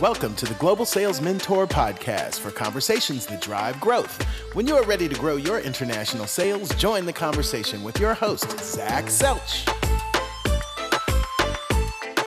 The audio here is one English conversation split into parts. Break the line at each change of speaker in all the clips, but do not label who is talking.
Welcome to the Global Sales Mentor Podcast for conversations that drive growth. When you are ready to grow your international sales, join the conversation with your host, Zach Selch.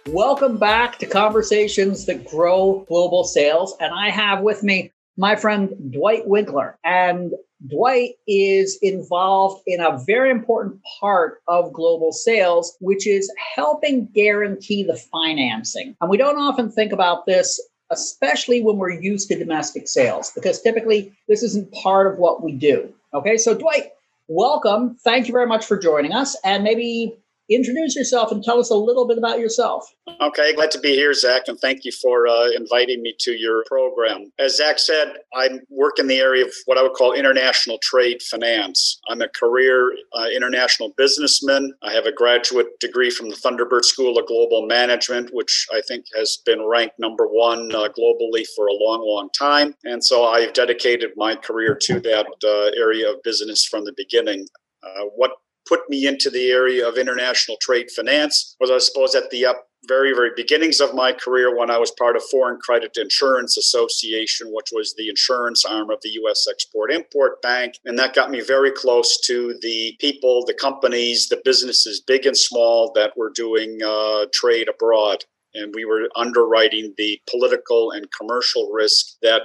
Welcome back to Conversations That Grow Global Sales. And I have with me my friend Dwight Winkler. And Dwight is involved in a very important part of global sales, which is helping guarantee the financing. And we don't often think about this, especially when we're used to domestic sales, because typically this isn't part of what we do. Okay, so Dwight, welcome. Thank you very much for joining us. And maybe introduce yourself and tell us a little bit about yourself.
Okay, glad to be here, Zach, and thank you for uh, inviting me to your program. As Zach said, I work in the area of what I would call international trade finance. I'm a career uh, international businessman. I have a graduate degree from the Thunderbird School of Global Management, which I think has been ranked number one uh, globally for a long, long time. And so I've dedicated my career to that uh, area of business from the beginning. Uh, what put me into the area of international trade finance was, I suppose, at the up very, very beginnings of my career when I was part of Foreign Credit Insurance Association, which was the insurance arm of the U.S. Export Import Bank. And that got me very close to the people, the companies, the businesses, big and small, that were doing uh, trade abroad. And we were underwriting the political and commercial risk that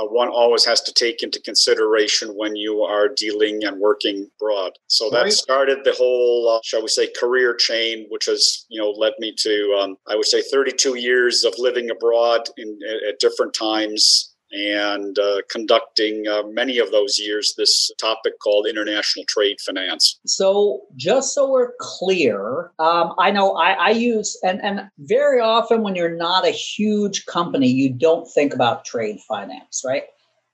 uh, one always has to take into consideration when you are dealing and working abroad. So that right. started the whole, uh, shall we say, career chain, which has you know led me to, um, I would say, 32 years of living abroad in, at different times and uh, conducting uh, many of those years this topic called international trade finance.
So, just so we're clear, um, I know I, I, use, and, and very often when you're not a huge company, you don't think about trade finance, right?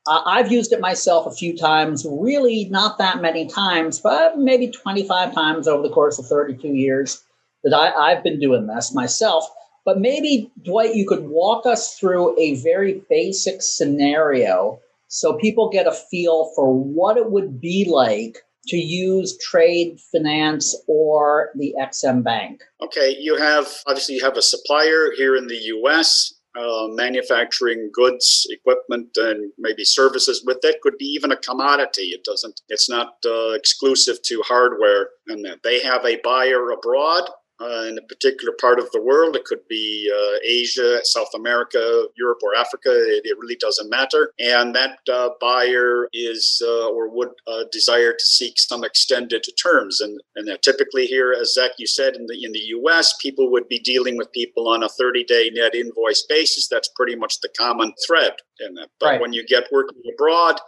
Uh, I've used it myself a few times, really not that many times, but maybe 25 times over the course of 32 years that I, I've been doing this myself. But maybe, Dwight, you could walk us through a very basic scenario so people get a feel for what it would be like to use trade finance or the Ex-Im Bank.
Okay, you have obviously you have a supplier here in the US. Uh, manufacturing goods, equipment, and maybe services with it could be even a commodity. It doesn't. It's not uh, exclusive to hardware, and they have a buyer abroad uh, in a particular part of the world. It could be uh, Asia, South America, Europe, or Africa. It, it really doesn't matter. And that uh, buyer is uh, or would uh, desire to seek some extended terms. And, and typically here, as Zach, you said, in the in the U.S., people would be dealing with people on a 30-day net invoice basis. That's pretty much the common thread in that. But right. when you get working abroad,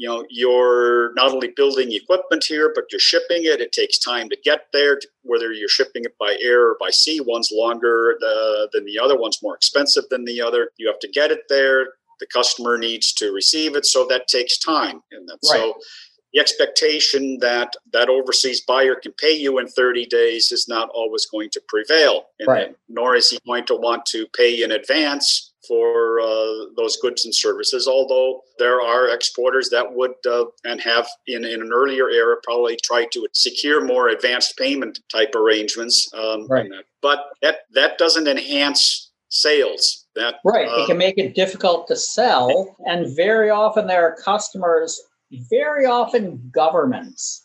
you know you're not only building equipment here but you're shipping it. It takes time to get there. Whether you're shipping it by air or by sea one's longer uh, than the other. One's more expensive than the other. You have to get it there. The customer needs to receive it. So that takes time. And that right. so the expectation that that overseas buyer can pay you in 30 days is not always going to prevail. Right. nor is he going to want to pay in advance for uh, those goods and services. Although there are exporters that would uh, and have in, in an earlier era probably tried to secure more advanced payment type arrangements. Um, right. But that that doesn't enhance sales. That
right. Uh, it can make it difficult to sell, and very often there are customers. Very often governments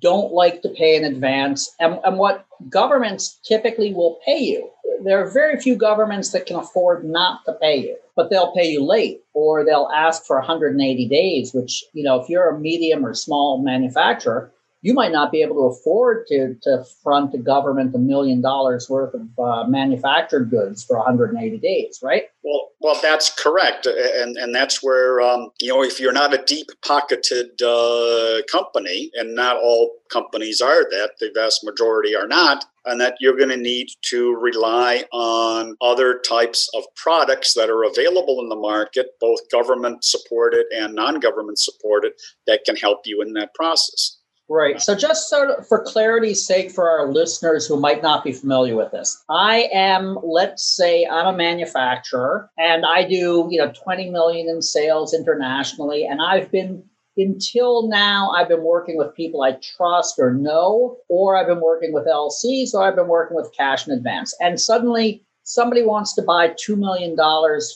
don't like to pay in advance, and, and what governments typically will pay you there are very few governments that can afford not to pay you, but they'll pay you late or they'll ask for 180 days, which, you know, if you're a medium or small manufacturer, you might not be able to afford to, to front the government a million dollars worth of uh, manufactured goods for 180 days, right?
Well, well, that's correct, and and that's where um, you know if you're not a deep-pocketed uh, company, and not all companies are that, the vast majority are not, and that you're going to need to rely on other types of products that are available in the market, both government supported and non-government supported, that can help you in that process.
Right. So, just sort of for clarity's sake, for our listeners who might not be familiar with this, I am, let's say, I'm a manufacturer and I do, you know, 20 million in sales internationally, and I've been until now, I've been working with people I trust or know, or I've been working with LCs, or I've been working with cash in advance. And suddenly, somebody wants to buy $2 million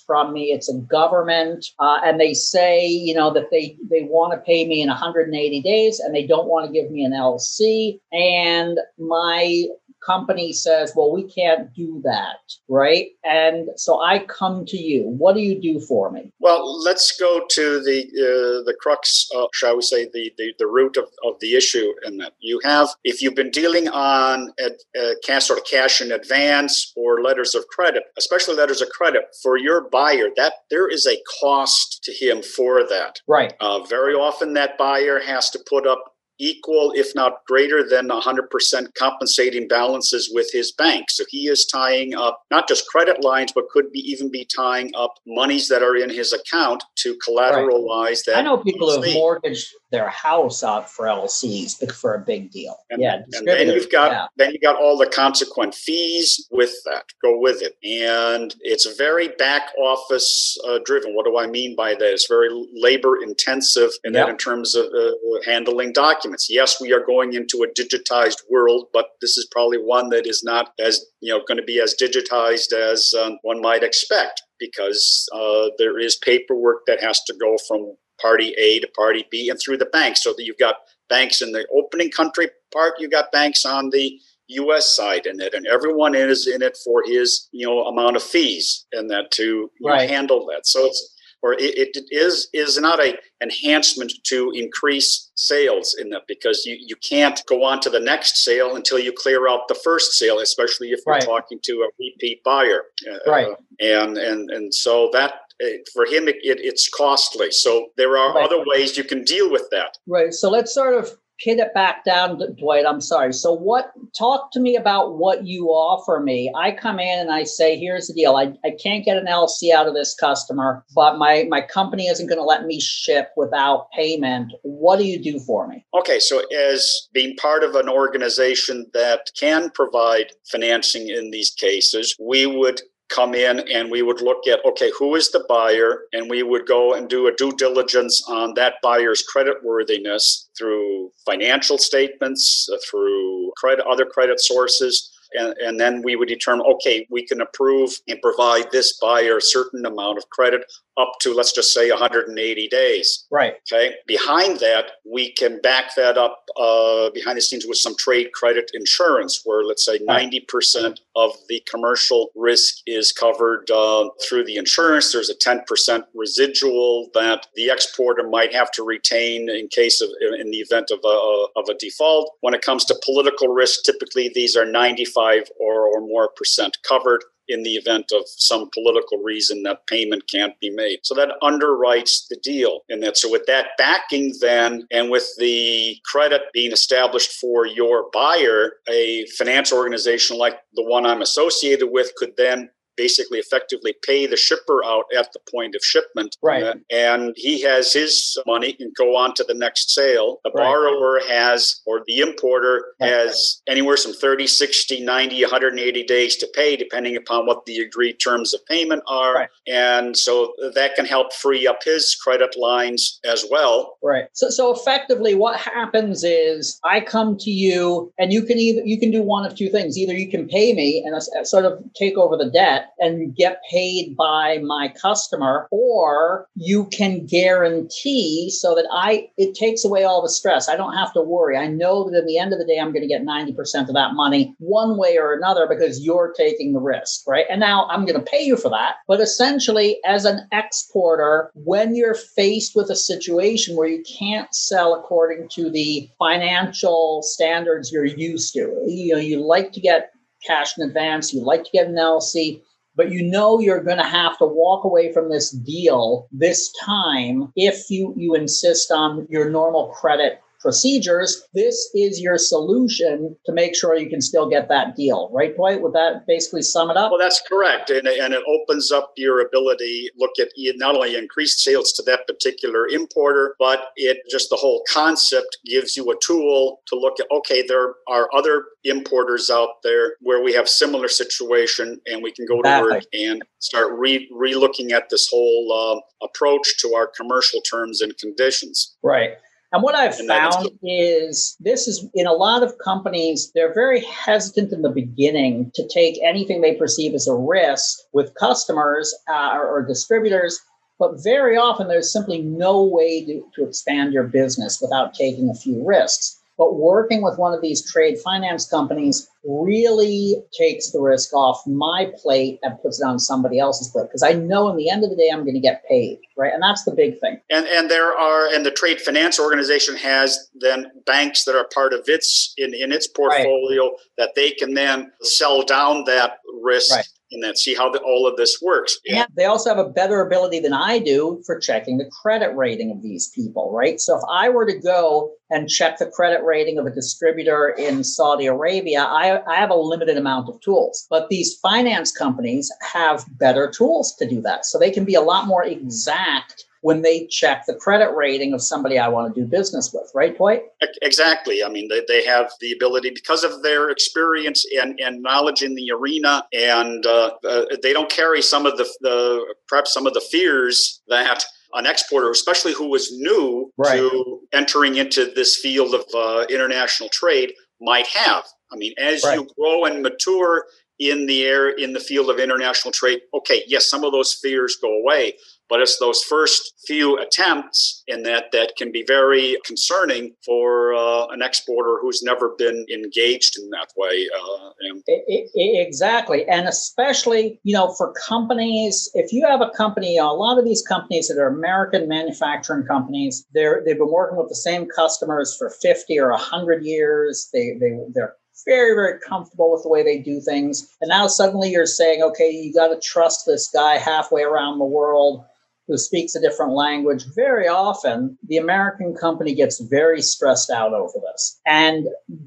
from me. It's a government, uh, and they say, you know, that they, they want to pay me in 180 days and they don't want to give me an LC. And my company says, well, we can't do that, right? And so I come to you. What do you do for me?
Well, let's go to the uh, the crux, shall we say, the, the, the root of, of the issue in that you have, if you've been dealing on a, a cash sort of cash in advance or letters of credit, especially letters of credit for your buyer, that there is a cost to him for that.
Right.
Uh, very often that buyer has to put up equal, if not greater than 100% compensating balances with his bank. So he is tying up not just credit lines, but could be even be tying up monies that are in his account to collateralize right. that.
I know people who have mortgaged their house out for LCs for a big deal.
And,
yeah,
and then you've got yeah. then you got all the consequent fees with that go with it, and it's very back office uh, driven. What do I mean by that? It's very labor intensive in yep. that in terms of uh, handling documents. Yes, we are going into a digitized world, but this is probably one that is not as you know going to be as digitized as um, one might expect because uh, there is paperwork that has to go from party A to party B and through the banks. So that you've got banks in the opening country part, you've got banks on the U.S. side in it, and everyone is in it for his you know amount of fees and that to right. handle that. So it's or it, it is is not a enhancement to increase sales in that because you, you can't go on to the next sale until you clear out the first sale, especially if you're right. talking to a repeat buyer.
Uh, right. Uh,
and and and so that Uh, for him it, it, it's costly. So there are right. other ways you can deal with that.
Right so let's sort of pin it back down dwight i'm sorry. So what talk to me about what you offer me. I come in and i say here's the deal. I, I can't get an lc out of this customer but my my company isn't going to let me ship without payment. What do you do for me?
Okay so as being part of an organization that can provide financing in these cases we would come in and we would look at okay who is the buyer? And we would go and do a due diligence on that buyer's credit worthiness through financial statements uh, through credit other credit sources. And, and then we would determine okay we can approve and provide this buyer a certain amount of credit up to let's just say 180 days.
Right.
Okay? Behind that we can back that up uh, behind the scenes with some trade credit insurance where let's say 90% of the commercial risk is covered uh, through the insurance. There's a 10% residual that the exporter might have to retain in case of in the event of a, of a default. When it comes to political risk typically these are 95 or, or more percent covered in the event of some political reason that payment can't be made. So that underwrites the deal in that. So with that backing then and with the credit being established for your buyer, a finance organization like the one I'm associated with could then basically effectively pay the shipper out at the point of shipment.
Right.
And he has his money and go on to the next sale. The right. borrower has, or the importer has anywhere from 30, 60, 90, 180 days to pay, depending upon what the agreed terms of payment are. Right. And so that can help free up his credit lines as well.
Right. So, so effectively what happens is I come to you and you can either, you can do one of two things. Either you can pay me and sort of take over the debt and get paid by my customer, or you can guarantee so that I it takes away all the stress. I don't have to worry. I know that in the end of the day, I'm going to get 90% of that money one way or another because you're taking the risk, right? And now I'm going to pay you for that. But essentially, as an exporter, when you're faced with a situation where you can't sell according to the financial standards you're used to, you know, you like to get cash in advance, you like to get an LC, but you know you're going to have to walk away from this deal this time if you you insist on your normal credit procedures, this is your solution to make sure you can still get that deal, right, Dwight? Would that basically sum it up?
Well, that's correct. And, and it opens up your ability, look at not only increased sales to that particular importer, but it just the whole concept gives you a tool to look at, okay, there are other importers out there where we have similar situation and we can go to work and start re, re-looking at this whole uh, approach to our commercial terms and conditions.
Right. And what I've and found is this is in a lot of companies, they're very hesitant in the beginning to take anything they perceive as a risk with customers uh, or, or distributors but very often, there's simply no way to, to expand your business without taking a few risks. But working with one of these trade finance companies really takes the risk off my plate and puts it on somebody else's plate because I know in the end of the day I'm going to get paid, right? And that's the big thing.
And and there are and the trade finance organization has then banks that are part of its in, in its portfolio right. that they can then sell down that risk right and then see how the, all of this works.
And they also have a better ability than I do for checking the credit rating of these people, right? So if I were to go and check the credit rating of a distributor in Saudi Arabia, I, I have a limited amount of tools. But these finance companies have better tools to do that. So they can be a lot more exact when they check the credit rating of somebody I want to do business with, right, Dwight?
Exactly. I mean, they, they have the ability because of their experience and, and knowledge in the arena, and uh, uh, they don't carry some of the, the perhaps some of the fears that an exporter, especially who was new right. to entering into this field of uh, international trade, might have. I mean, as right. you grow and mature in the air in the field of international trade, okay, yes, some of those fears go away, but it's those first few attempts in that that can be very concerning for uh, an exporter who's never been engaged in that way. Uh,
and- exactly, and especially you know for companies, if you have a company, a lot of these companies that are American manufacturing companies, they're they've been working with the same customers for fifty or hundred years. They they they're very, very comfortable with the way they do things. And now suddenly you're saying, okay, you got to trust this guy halfway around the world who speaks a different language, very often the American company gets very stressed out over this. And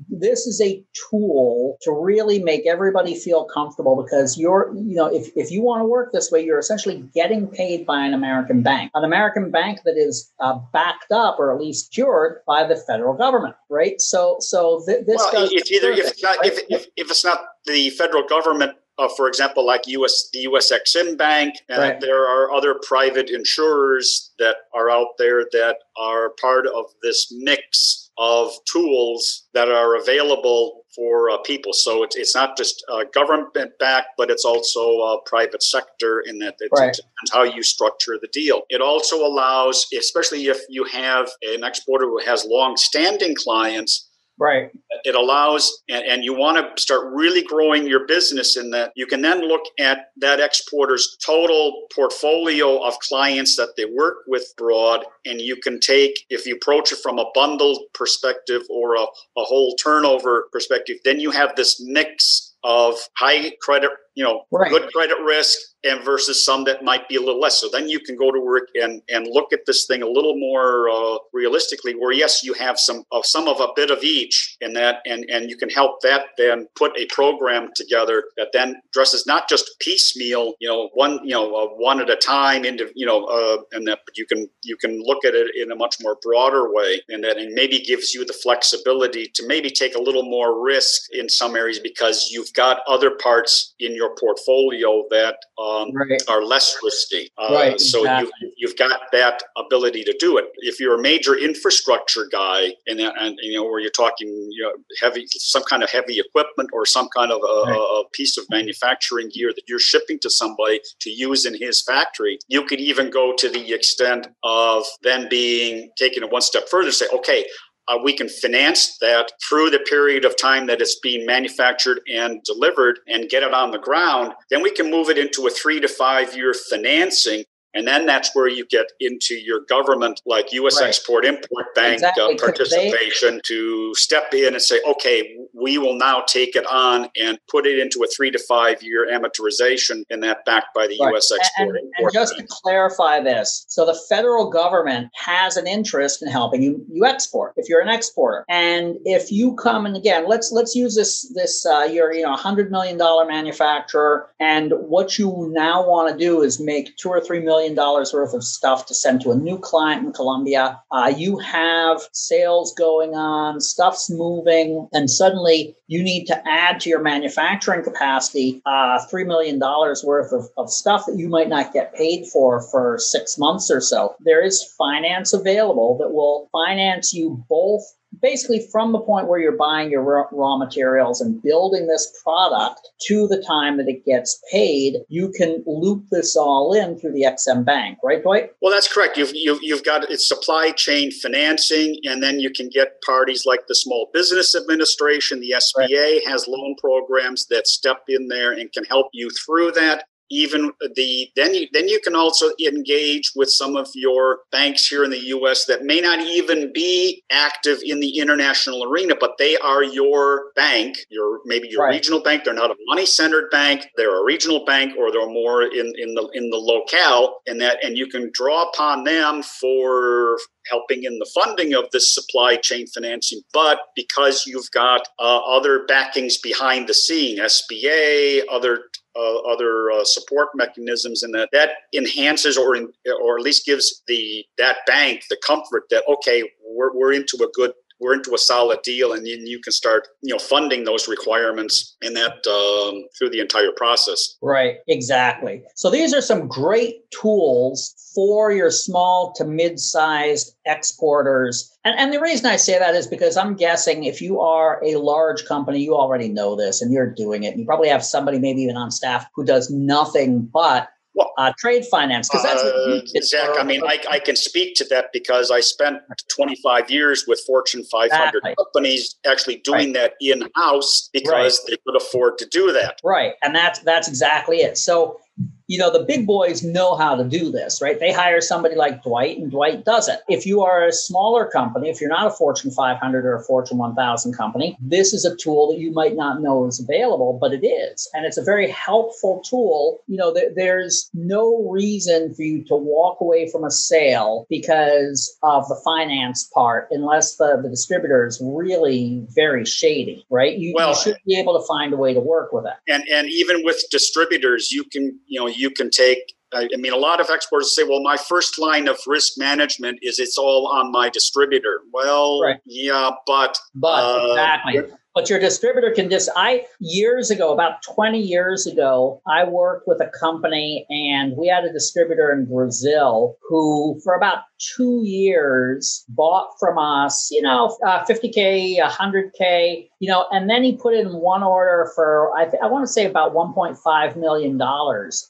this is a tool to really make everybody feel comfortable because you're, you know, if, if you want to work this way, you're essentially getting paid by an American bank, an American bank that is uh, backed up or at least cured by the federal government, right? So, so th- this well,
if either if it's not right? if, if, if it's not the federal government uh, for example, like US, the US Exim Bank, and right. there are other private insurers that are out there that are part of this mix of tools that are available for uh, people. So it's, it's not just uh, government backed, but it's also uh, private sector in that it right. depends how you structure the deal. It also allows, especially if you have an exporter who has long standing clients,
Right.
It allows, and, and you want to start really growing your business in that you can then look at that exporter's total portfolio of clients that they work with abroad. And you can take, if you approach it from a bundled perspective or a, a whole turnover perspective, then you have this mix of high credit, you know, right. good credit risk and versus some that might be a little less. So then you can go to work and and look at this thing a little more uh, realistically. Where yes, you have some of some of a bit of each in that, and and you can help that then put a program together that then addresses not just piecemeal, you know, one you know uh, one at a time into you know, uh, and that but you can you can look at it in a much more broader way, and that and maybe gives you the flexibility to maybe take a little more risk in some areas because you've got other parts in your portfolio that. Um, right. are less risky. Uh, right, so exactly. you, you've got that ability to do it. If you're a major infrastructure guy, and, and you know where you're talking, you know, heavy some kind of heavy equipment or some kind of a, right. a piece of manufacturing gear that you're shipping to somebody to use in his factory, you could even go to the extent of then being taken one step further and say, okay, uh, we can finance that through the period of time that it's being manufactured and delivered and get it on the ground. Then we can move it into a three to five year financing and then that's where you get into your government, like U.S. Right. Export Import Bank uh, exactly. uh, participation, they, to step in and say, okay, we will now take it on and put it into a three to five year amortization, and that backed by the right. U.S. Export
and, Import. And just to clarify this, so the federal government has an interest in helping you you export if you're an exporter, and if you come and again, let's let's use this this uh, you're you know a hundred million dollar manufacturer, and what you now want to do is make two or three million dollars worth of stuff to send to a new client in Colombia. Uh, you have sales going on, stuff's moving, and suddenly you need to add to your manufacturing capacity uh, $3 million worth of, of stuff that you might not get paid for for six months or so. There is finance available that will finance you both basically from the point where you're buying your raw materials and building this product to the time that it gets paid, you can loop this all in through the Ex-Im Bank, right, Dwight?
Well, that's correct. You've, you've, you've got it's supply chain financing, and then you can get parties like the Small Business Administration, the SBA right. has loan programs that step in there and can help you through that even the then you then you can also engage with some of your banks here in the US that may not even be active in the international arena but they are your bank. Your maybe your right. regional bank. They're not a money centered bank. They're a regional bank or they're more in in the in the locale and that and you can draw upon them for helping in the funding of this supply chain financing. But because you've got uh, other backings behind the scene SBA other uh, other uh, support mechanisms, and that that enhances or in, or at least gives the that bank the comfort that okay, we're we're into a good we're into a solid deal and then you can start you know funding those requirements and that um, through the entire process.
Right exactly. So these are some great tools for your small to mid-sized exporters and, and the reason i say that is because i'm guessing if you are a large company you already know this and you're doing it And you probably have somebody maybe even on staff who does nothing but well, uh, trade finance because that's uh,
Zach. I mean, I, I can speak to that because I spent 25 years with Fortune 500 exactly. companies actually doing right. that in house because right. they could afford to do that.
Right, and that's that's exactly it. So you know, the big boys know how to do this, right? They hire somebody like Dwight, and Dwight does it. If you are a smaller company, if you're not a Fortune 500 or a Fortune 1000 company, this is a tool that you might not know is available, but it is. And it's a very helpful tool. You know, th- there's no reason for you to walk away from a sale because of the finance part, unless the, the distributor is really very shady, right? You, well, you should be able to find a way to work with it.
And, and even with distributors, you can, you know, you can take I mean, a lot of exporters say, well, my first line of risk management is it's all on my distributor. Well, right. yeah, but.
But, uh, exactly. But your distributor can just, I, years ago, about 20 years ago, I worked with a company and we had a distributor in Brazil who, for about two years, bought from us, you know, uh, 50K, 100K, you know, and then he put in one order for, I, th- I want to say about $1.5 million.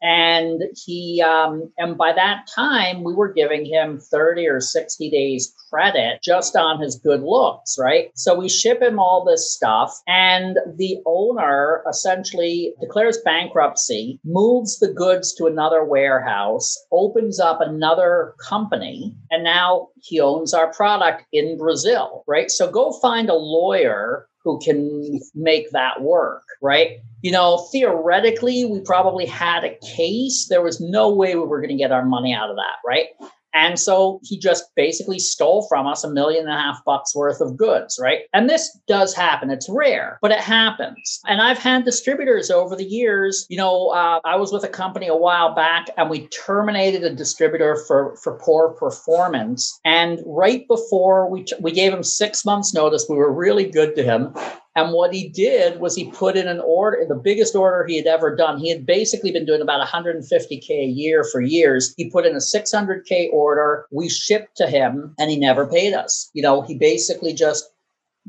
And he, um, and by that time, we were giving him 30 or 60 days credit just on his good looks, right? So we ship him all this stuff, and the owner essentially declares bankruptcy, moves the goods to another warehouse, opens up another company, and now he owns our product in Brazil, right? So go find a lawyer who can make that work, right? You know, theoretically, we probably had a case. There was no way we were going to get our money out of that, right? And so he just basically stole from us a million and a half bucks worth of goods, right? And this does happen. It's rare, but it happens. And I've had distributors over the years. You know, uh, I was with a company a while back and we terminated a distributor for, for poor performance. And right before we, t- we gave him six months' notice, we were really good to him. And what he did was he put in an order, the biggest order he had ever done. He had basically been doing about 150K a year for years. He put in a 600K order. We shipped to him and he never paid us. You know, he basically just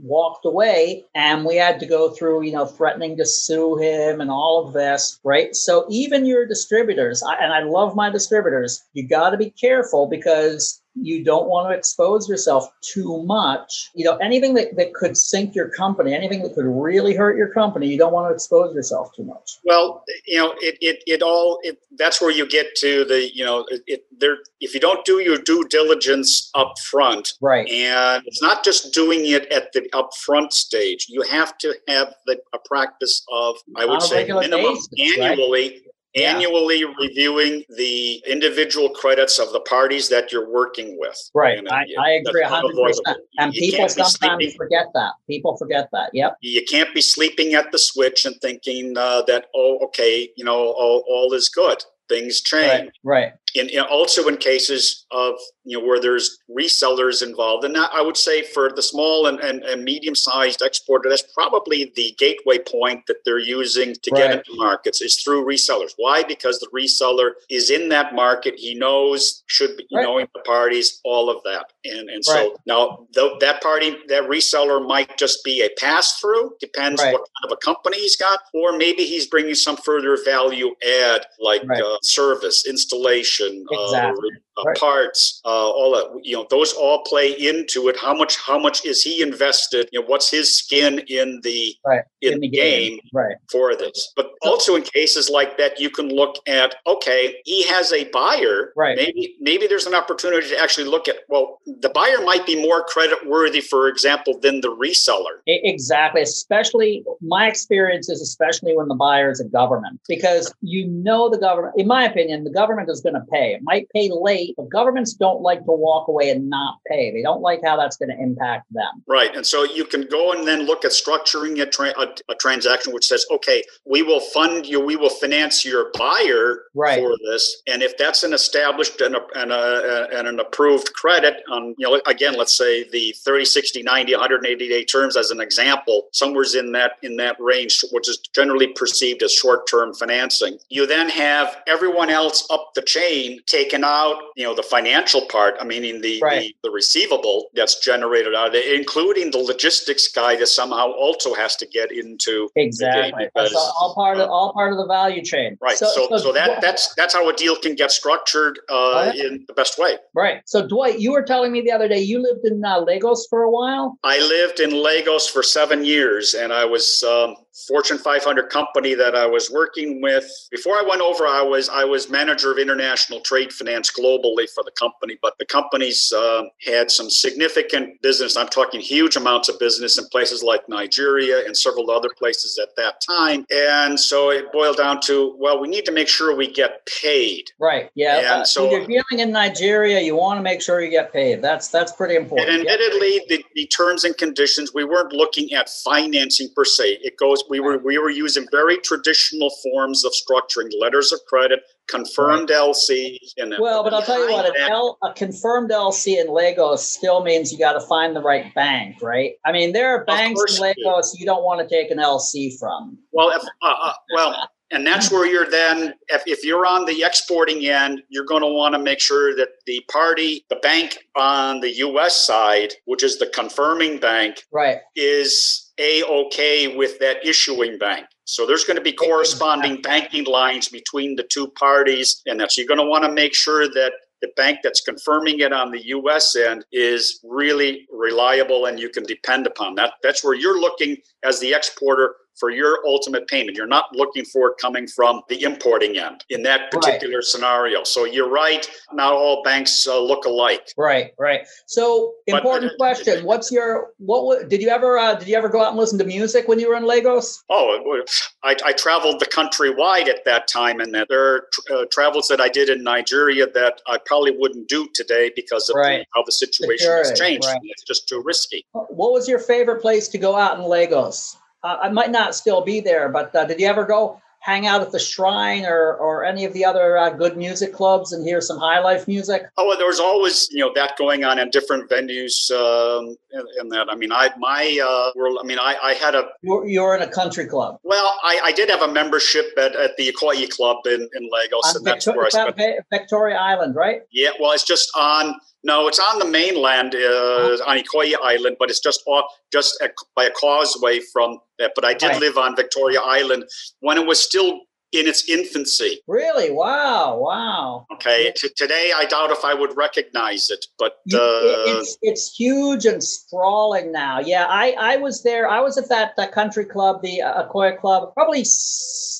walked away and we had to go through you know threatening to sue him and all of this right so even your distributors and i love my distributors you got to be careful because you don't want to expose yourself too much. You know, anything that, that could sink your company, anything that could really hurt your company, you don't want to expose yourself too much.
Well, you know, it it, it all it, that's where you get to the, you know, it, it there if you don't do your due diligence up front,
right.
And it's not just doing it at the upfront stage. You have to have the a practice of I would say minimum basis, annually right? Annually reviewing the individual credits of the parties that you're working with.
Right. I, I agree 100%. And you people sometimes forget that. People forget that. Yep.
You can't be sleeping at the switch and thinking uh, that, oh, okay, you know, all, all is good things change.
Right, right.
In, also in cases of you know where there's resellers involved. And that, i would say for the small and, and, and medium-sized exporter that's probably the gateway point that they're using to right. get into markets is through resellers. Why? Because the reseller is in that market. He knows should be right. knowing the parties all of that. And and right. so now th- that party that reseller might just be a pass-through depends what kind of a company he's got or maybe he's bringing some further value add like uh, service installation uh, exactly. Uh, right. parts, uh, all that. You know, those all play into it. How much? How much is he invested? You know, what's his skin in the right. in, in, the game, game
right.
for this? But so, also in cases like that, you can look at okay, he has a buyer.
Right.
Maybe maybe there's an opportunity to actually look at well, the buyer might be more credit worthy, for example, than the reseller.
Exactly. Especially my experience is especially when the buyer is a government because you know the government. In my opinion, the government is going to pay. It might pay late but governments don't like to walk away and not pay. They don't like how that's going to impact them.
Right. And so you can go and then look at structuring a, tra- a, a transaction which says, okay, we will fund you, we will finance your buyer
right.
for this. And if that's an established and, a, and, a, and an approved credit on, you know, again, let's say the 30, 60, 90, 180 day terms as an example, somewhere's in that in that range, which is generally perceived as short-term financing. You then have everyone else up the chain taken out you know the financial part i mean the, right. the, the receivable that's generated out of it including the logistics guy that somehow also has to get into
exactly. Because, that's all part of uh, all part of the value chain.
Right. So so, so, so that that's that's how a deal can get structured uh, oh, in the best way.
Right. So dwight you were telling me the other day you lived in uh, lagos for a while?
I lived in lagos for seven years and i was um, Fortune 500 company that I was working with. Before I went over, I was I was manager of international trade finance globally for the company. But the companies uh, had some significant business. I'm talking huge amounts of business in places like Nigeria and several other places at that time. And so it boiled down to well, we need to make sure we get paid.
Right. Yeah. And uh, so when you're dealing in Nigeria, you want to make sure you get paid. That's that's pretty important.
And admittedly, the, the terms and conditions we weren't looking at financing per se. It goes we were we were using very traditional forms of structuring letters of credit confirmed right. LC.
And well, but I'll tell you what, an L, a confirmed LC in Lagos still means you got to find the right bank, right? I mean, there are banks in Lagos you don't want to take an LC from.
Well, if, uh, uh, well, and that's where you're then if, if you're on the exporting end you're going to want to make sure that the party the bank on the us side which is the confirming bank
right
is a okay with that issuing bank so there's going to be corresponding banking lines between the two parties and that's you're going to want to make sure that the bank that's confirming it on the US end is really reliable and you can depend upon that. That's where you're looking as the exporter for your ultimate payment. You're not looking for it coming from the importing end in that particular right. scenario. So you're right. Not all banks uh, look alike.
Right, right. So important but, question: What's your what? Did you ever uh, did you ever go out and listen to music when you were in Lagos?
Oh, I, I traveled the country wide at that time, and there are uh, travels that I did in Nigeria that I probably wouldn't do today because of right. the, how the situation Security, has changed. Right. It's just too risky.
What was your favorite place to go out in Lagos? Uh, I might not still be there, but uh, did you ever go hang out at the Shrine or or any of the other uh, good music clubs and hear some high life music?
Oh, well, there was always you know that going on in different venues. Um, in, in, that, I mean, I my uh, world. I mean, I, I had a.
You're, you're in a country club.
Well, I, I did have a membership at, at the Ikoyi Club in, in Lagos, on and Victor- that's where I spent.
Victoria Island, right?
Yeah, well, it's just on no, it's on the mainland uh, on Ikoyi Island, but it's just off, just a, by a causeway from that. But I did right. live on Victoria Island when it was still in its infancy.
Really? Wow! Wow.
Okay. T- today, I doubt if I would recognize it, but uh,
it's it's huge and sprawling now. Yeah, I I was there. I was at that that country club, the uh, Ikoyi Club, probably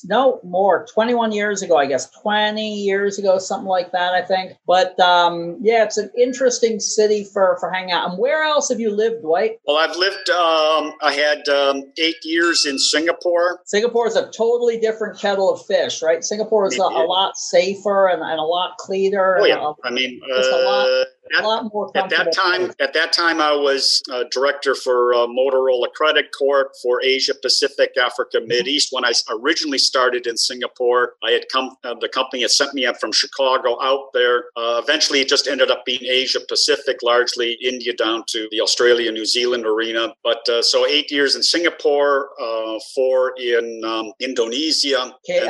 no more 21 years ago, I guess 20 years ago, something like that. I think. But um, yeah, it's an interesting city for for hanging out. And where else have you lived, Dwight?
Well, I've lived. Um, I had um, eight years in Singapore.
Singapore is a totally different kettle of fish, right? Singapore is a, a lot safer and, and, a lot cleaner.
Oh, yeah. A, I mean, uh, a lot.
A lot more.
At that time, at that time, I was uh, director for uh, Motorola Credit Corp for Asia Pacific, Africa, mm-hmm. Mid East. When I originally started in Singapore, I had come. Uh, the company had sent me up from Chicago out there. Uh, eventually, it just ended up being Asia Pacific, largely India down to the Australia, New Zealand arena. But uh, so eight years in Singapore, uh, four in um, Indonesia.
Okay,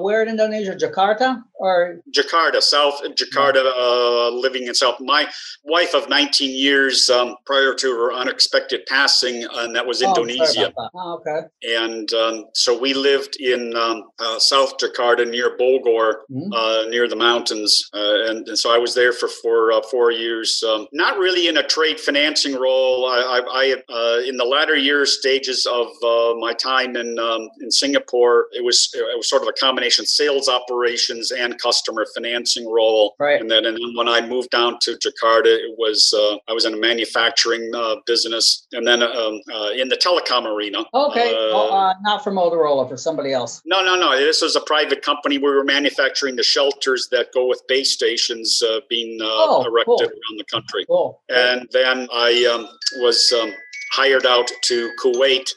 where in Indonesia? Jakarta or
Jakarta, South Jakarta. Uh, living in South. My wife of 19 years um, prior to her unexpected passing, and that was oh, Indonesia.
That. Oh, okay.
And um, so we lived in um, uh, South Jakarta near Bogor, mm-hmm. uh, near the mountains, uh, and, and, so I was there for for uh, four years. Um, not really in a trade financing role. I, I, I in the latter years stages of my time in um, in Singapore, it was it was sort of a combination sales operations and customer financing role.
Right.
And then and then when I moved down to Jakarta, it was uh, I was in a manufacturing uh, business, and then um, uh, in the telecom arena.
Okay, well, uh, uh, not for Motorola, for somebody else.
No, no, no. This was a private company. We were manufacturing the shelters that go with base stations being oh, erected cool. around the country.
Cool.
And then I um, was um, hired out to Kuwait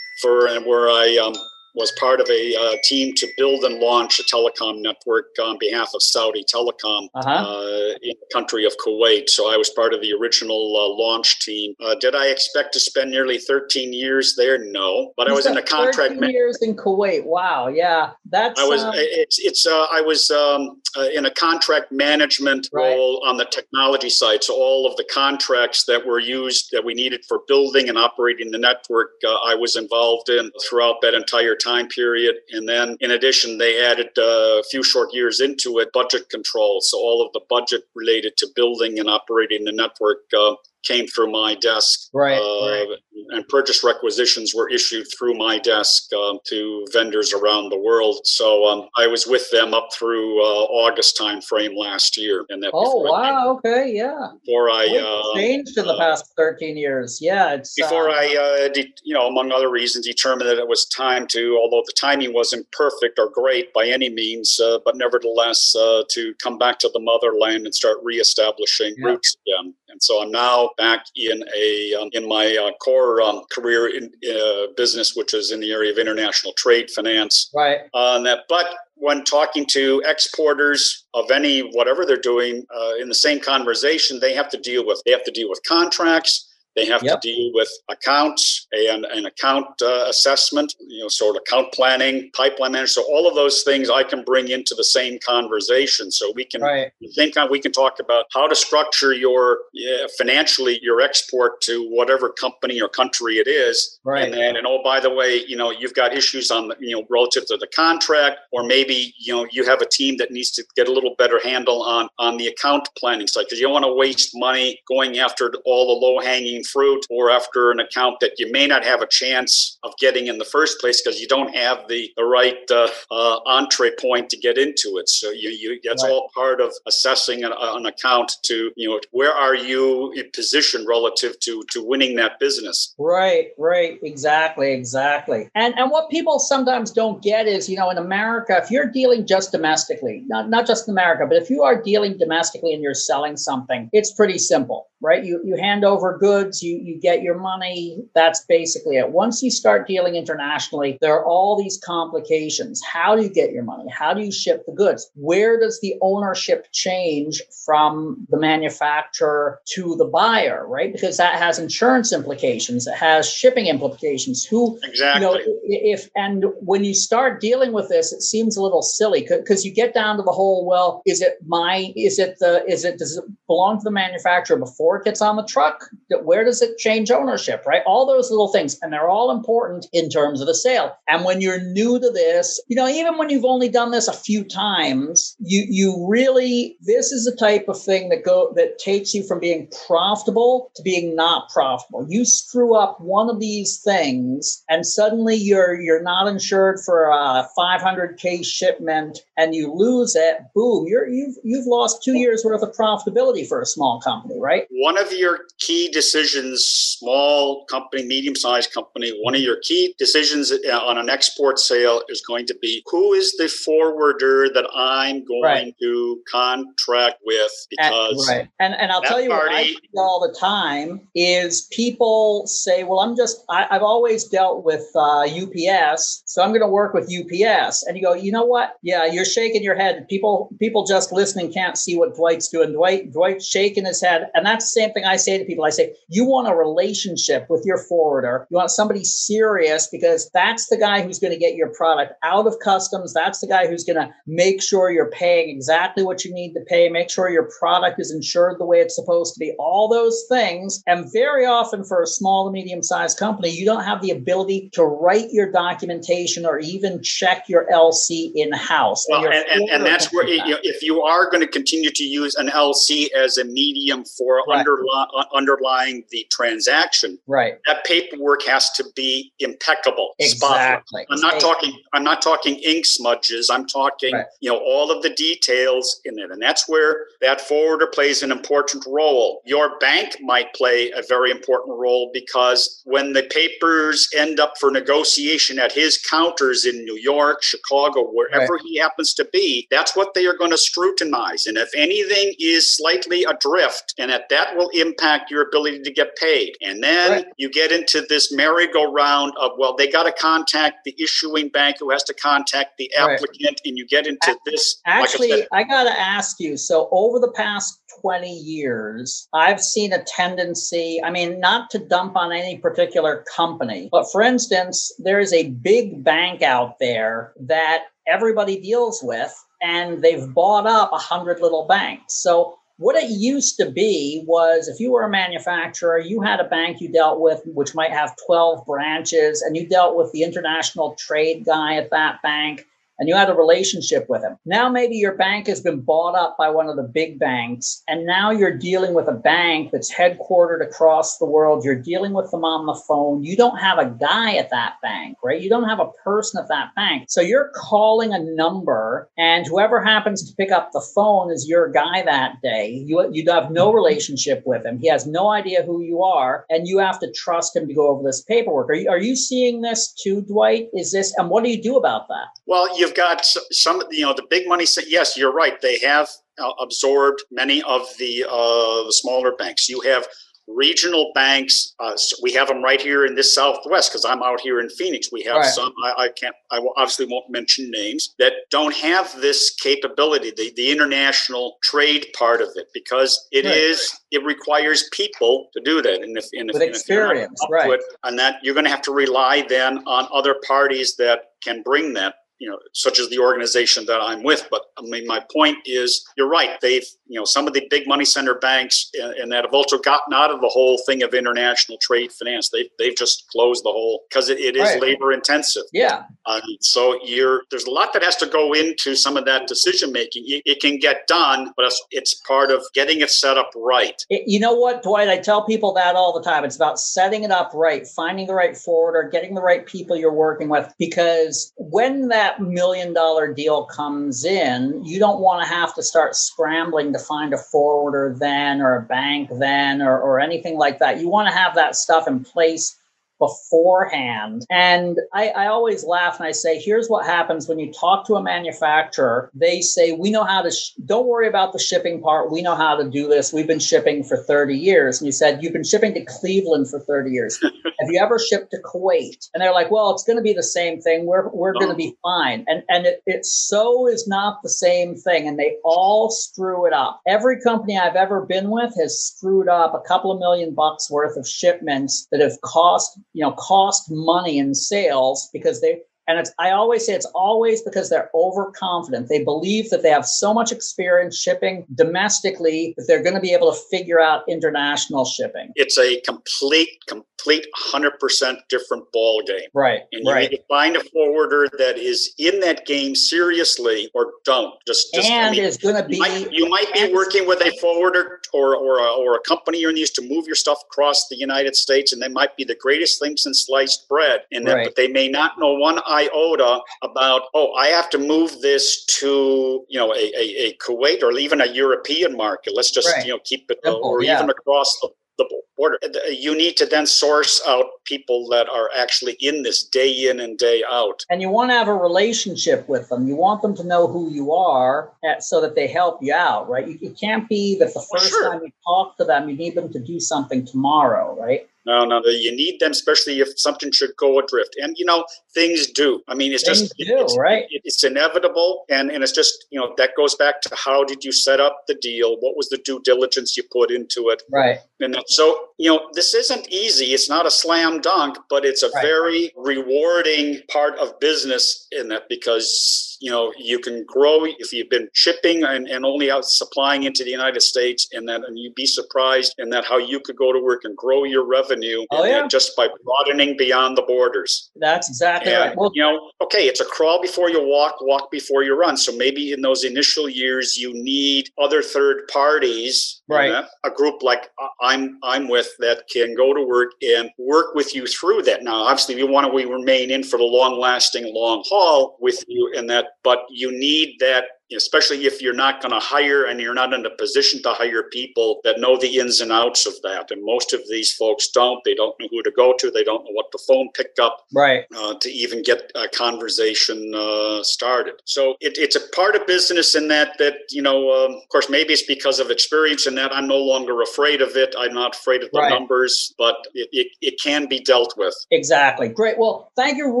for where I um, was part of a uh, team to build and launch a telecom network on behalf of Saudi Telecom uh-huh. uh, in the country of Kuwait. So I was part of the original uh, launch team. Uh, did I expect to spend nearly 13 years there? No, but you I was in a contract.
13 years in Kuwait. Wow. Yeah, that's.
I was. Um, it's. It's. Uh, I was um, uh, in a contract management right. role on the technology side. So all of the contracts that were used that we needed for building and operating the network, I was involved in throughout that entire time time period. And then, in addition, they added a few short years into it budget control. So all of the budget related to building and operating the network uh, came through my desk.
Right, uh, right.
And purchase requisitions were issued through my desk um, to vendors around the world. So um, I was with them up through uh, August timeframe last year. And that
oh wow, okay, yeah.
Before I
uh, changed in the uh, past thirteen years, yeah. It's
before uh, I, de- you know, among other reasons, determined that it was time to, although the timing wasn't perfect or great by any means, but nevertheless to come back to the motherland and start reestablishing yeah. roots again. And so I'm now back in a um, in my uh, core um, career in uh, business, which is in the area of international trade finance.
Right.
On that, but when talking to exporters of any whatever they're doing uh, in the same conversation, they have to deal with they have to deal with contracts they have yep. to deal with accounts and an account uh, assessment, you know, sort of account planning, pipeline management. So all of those things I can bring into the same conversation. So we can right. think on, we can talk about how to structure your yeah, financially your export to whatever company or country it is.
Right.
And then, and oh, by the way, you know, you've got issues on the, you know, relative to the contract, or maybe, you know, you have a team that needs to get a little better handle on, on the account planning side because you don't want to waste money going after all the low hanging fruit or after an account that you may not have a chance of getting in the first place because you don't have the, the right uh, uh, entree point to get into it. So you, you that's right. all part of assessing an, an, account to, you know, where are you in position relative to, to winning that business?
Right, right. Exactly, exactly. And, and what people sometimes don't get is, you know, in America, if you're dealing just domestically, not, not just in America, but if you are dealing domestically and you're selling something, it's pretty simple, right? You, you hand over goods, you you get your money. That's basically it. Once you start dealing internationally there are all these complications. How do you get your money? How do you ship the goods? Where does the ownership change from the manufacturer to the buyer right? Because that has insurance implications. It has shipping implications. Who
exactly.
you know if and when you start dealing with this it seems a little silly because you get down to the whole well is it my is it the is it does it belong to the manufacturer before it gets on the truck? Where does it change ownership, right? All those little things. And they're all important in terms of the sale. And when you're new to this, you know, even when you've only done this a few times, you you really this is the type of thing that go that takes you from being profitable to being not profitable. You screw up one of these things and suddenly you're you're not insured for a 500k shipment and you lose it, boom, you're you've you've lost 2 years worth of profitability for a small company, right?
One of your key decisions decisions, small company, medium sized company, one of your key decisions uh, on an export sale is going to be who is the forwarder that I'm going right. to contract with
because and, right. and and I'll tell you party, what I see all the time is people say, well, I'm just I, have always dealt with uh, UPS, so I'm going to work with UPS, and you go, you know what? Yeah, you're shaking your head. People people just listening can't see what Dwight's doing. Dwight Dwight's shaking his head, and that's the same thing I say to people. I say, you want a relationship with your forwarder. You want somebody serious because that's the guy who's going to get your product out of customs. That's the guy who's going to make sure you're paying exactly what you need to pay, make sure your product is insured the way it's supposed to be, all those things. And very often for a small to medium sized company, you don't have the ability to write your documentation or even check your LC in house.
Well, and, and, and, that's where, you know, if you are going to continue to use an LC as a medium for right. uh, underlying the transaction,
right?
That paperwork has to be impeccable.
Exactly.
I'm not talking. I'm not talking ink smudges. I'm talking, right. you know, all of the details in it, and that's where that forwarder plays an important role. Your bank might play a very important role because when the papers end up for negotiation at his counters in New York, Chicago, wherever right. he happens to be, that's what they are going to scrutinize. And if anything is slightly adrift, and that that will impact your ability to get paid. And then right. you get into this merry-go-round of well, they got to contact the issuing bank who has to contact the applicant, right. and you get into this.
Actually, like I, I got to ask you. So over the past 20 years, I've seen a tendency, I mean, not to dump on any particular company, but for instance, there is a big bank out there that everybody deals with, and they've bought up a hundred little banks. So what it used to be was if you were a manufacturer, you had a bank you dealt with, which might have 12 branches, and you dealt with the international trade guy at that bank and you had a relationship with him. Now maybe your bank has been bought up by one of the big banks, and now you're dealing with a bank that's headquartered across the world. You're dealing with them on the phone. You don't have a guy at that bank, right? You don't have a person at that bank. So you're calling a number, and whoever happens to pick up the phone is your guy that day. You, you have no mm-hmm. relationship with him. He has no idea who you are, and you have to trust him to go over this paperwork. Are you, are you seeing this too, Dwight? Is this, and what do you do about that?
Well, you you've got some, you know, the big money. Yes, you're right. They have uh, absorbed many of the uh, the smaller banks. You have regional banks. Uh, we have them right here in this Southwest because I'm out here in Phoenix. We have right. some. I, I, can't. I obviously won't mention names that don't have this capability, the, the international trade part of it, because it right. is it requires people to do that. And if, and
if with experience, right,
and that you're going to have to rely then on other parties that can bring that you know, such as the organization that I'm with. But I mean, my point is, you're right. They've, you know, some of the big money center banks and, and that have also gotten out of the whole thing of international trade finance. They've, they've just closed the whole because it, it is right. labor intensive.
Yeah.
Um, so you're, there's a lot that has to go into some of that decision making. It, it can get done, but it's, it's part of getting it set up right.
It, you know what, Dwight? I tell people that all the time. It's about setting it up right, finding the right forwarder, getting the right people you're working with, because when that that million dollar deal comes in, you don't want to have to start scrambling to find a forwarder then or a bank then or, or anything like that. You want to have that stuff in place beforehand. And I, I, always laugh and I say, here's what happens when you talk to a manufacturer. They say, we know how to, sh- don't worry about the shipping part. We know how to do this. We've been shipping for 30 years. And you said, you've been shipping to Cleveland for 30 years. Have you ever shipped to Kuwait? And they're like, well, it's going to be the same thing. We're, we're going to be oh. fine. And, and it, it so is not the same thing. And they all screw it up. Every company I've ever been with has screwed up a couple of million bucks worth of shipments that have cost you know cost money in sales because they and it's, I always say it's always because they're overconfident. They believe that they have so much experience shipping domestically that they're going to be able to figure out international shipping.
It's a complete, complete 100% different ball game.
Right.
And you
right.
need to find a forwarder that is in that game seriously or don't. Just, just
and I mean, is going to be.
You might, you might be working with a forwarder or, or, a, or a company you're used to move your stuff across the United States, and they might be the greatest thing since sliced bread. And that, right. but they may not know one iota about, oh, I have to move this to, you know, a, a, a Kuwait or even a European market. Let's just, right. you know, keep it, Simple, or yeah. even across the, the border. Uh, you need to then source out people that are actually in this day in and day out.
And you want to have a relationship with them. You want them to know who you are so that they help you out, right? You, it can't be that the oh, first sure. time you talk to them, you need them to do something tomorrow, right?
No, no, you need them, especially if something should go adrift. And you know, things do. I mean, it's
things
just
do,
it's,
right?
It's inevitable, and and it's just you know that goes back to how did you set up the deal? What was the due diligence you put into it?
Right.
And so you know, this isn't easy. It's not a slam dunk, but it's a right. very rewarding part of business in that because you know you can grow if you've been shipping and, and only out supplying into the united states and then and you'd be surprised in that how you could go to work and grow your revenue
oh, yeah.
just by broadening beyond the borders
that's exactly and, right
well, you know okay it's a crawl before you walk walk before you run so maybe in those initial years you need other third parties
right
a group like uh, i'm i'm with that can go to work and work with you through that. Now obviously we want to we remain in for the long lasting long haul with you and that but you need that especially if you're not going to hire and you're not in a position to hire people that know the ins and outs of that. And most of these folks don't. They don't know who to go to. They don't know what the phone picked up
right
uh, to even get a conversation uh, started. So it, it's a part of business in that that you know, um, of course, maybe it's because of experience in that I'm no longer afraid of it. I'm not afraid of the right. numbers, but it, it, it can be dealt with.
Exactly. Great. Well, thank you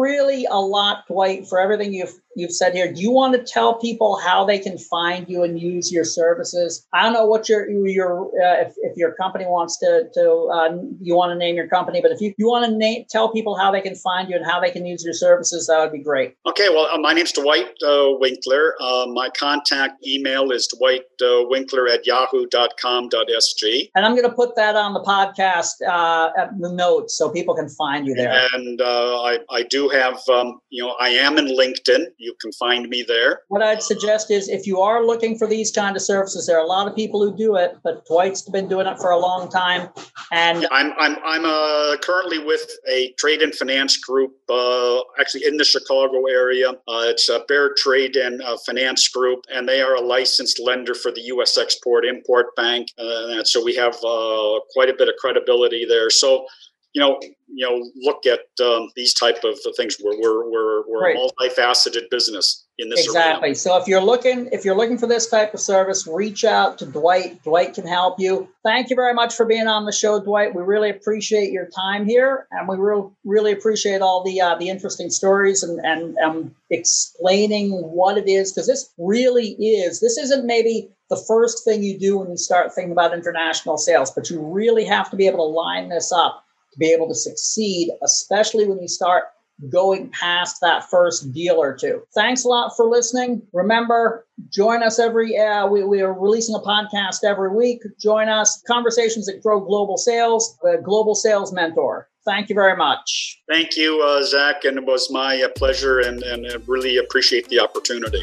really a lot, Dwight, for everything you've you've said here. Do you want to tell people how they can find you and use your services? I don't know what your your uh, if, if your company wants to to uh, you want to name your company, but if you, you want to name tell people how they can find you and how they can use your services, that would be great.
Okay, well, uh, my name's Dwight uh, Winkler. Uh, my contact email is Dwight uh, Winkler at yahoo.com.sg.
And I'm going to put that on the podcast at the notes so people can find you there.
And I, I do have, um, you know, I am in LinkedIn. You can find me there.
What I'd suggest is if you are looking for these kind of services, there are a lot of people who do it, but Dwight's been doing it for a long time. And
I'm I'm I'm uh, currently with a trade and finance group, uh, actually in the Chicago area. Uh, it's a Bear Trade and uh, Finance Group, and they are a licensed lender for the U.S. Export Import Bank. Uh, and so we have uh, quite a bit of credibility there. So you know, you know, look at um, these type of things. We're we're we're, we're right. a multifaceted business in this
exactly.
Arena.
So if you're looking if you're looking for this type of service, reach out to Dwight. Dwight can help you. Thank you very much for being on the show, Dwight. We really appreciate your time here, and we really really appreciate all the uh, the interesting stories and and um, explaining what it is because this really is. This isn't maybe the first thing you do when you start thinking about international sales, but you really have to be able to line this up be able to succeed, especially when you start going past that first deal or two. Thanks a lot for listening. Remember, join us every, uh, we, we are releasing a podcast every week. Join us, Conversations that Grow Global Sales, the Global Sales Mentor. Thank you very much.
Thank you, uh, Zach, and it was my uh, pleasure and, and I really appreciate the opportunity.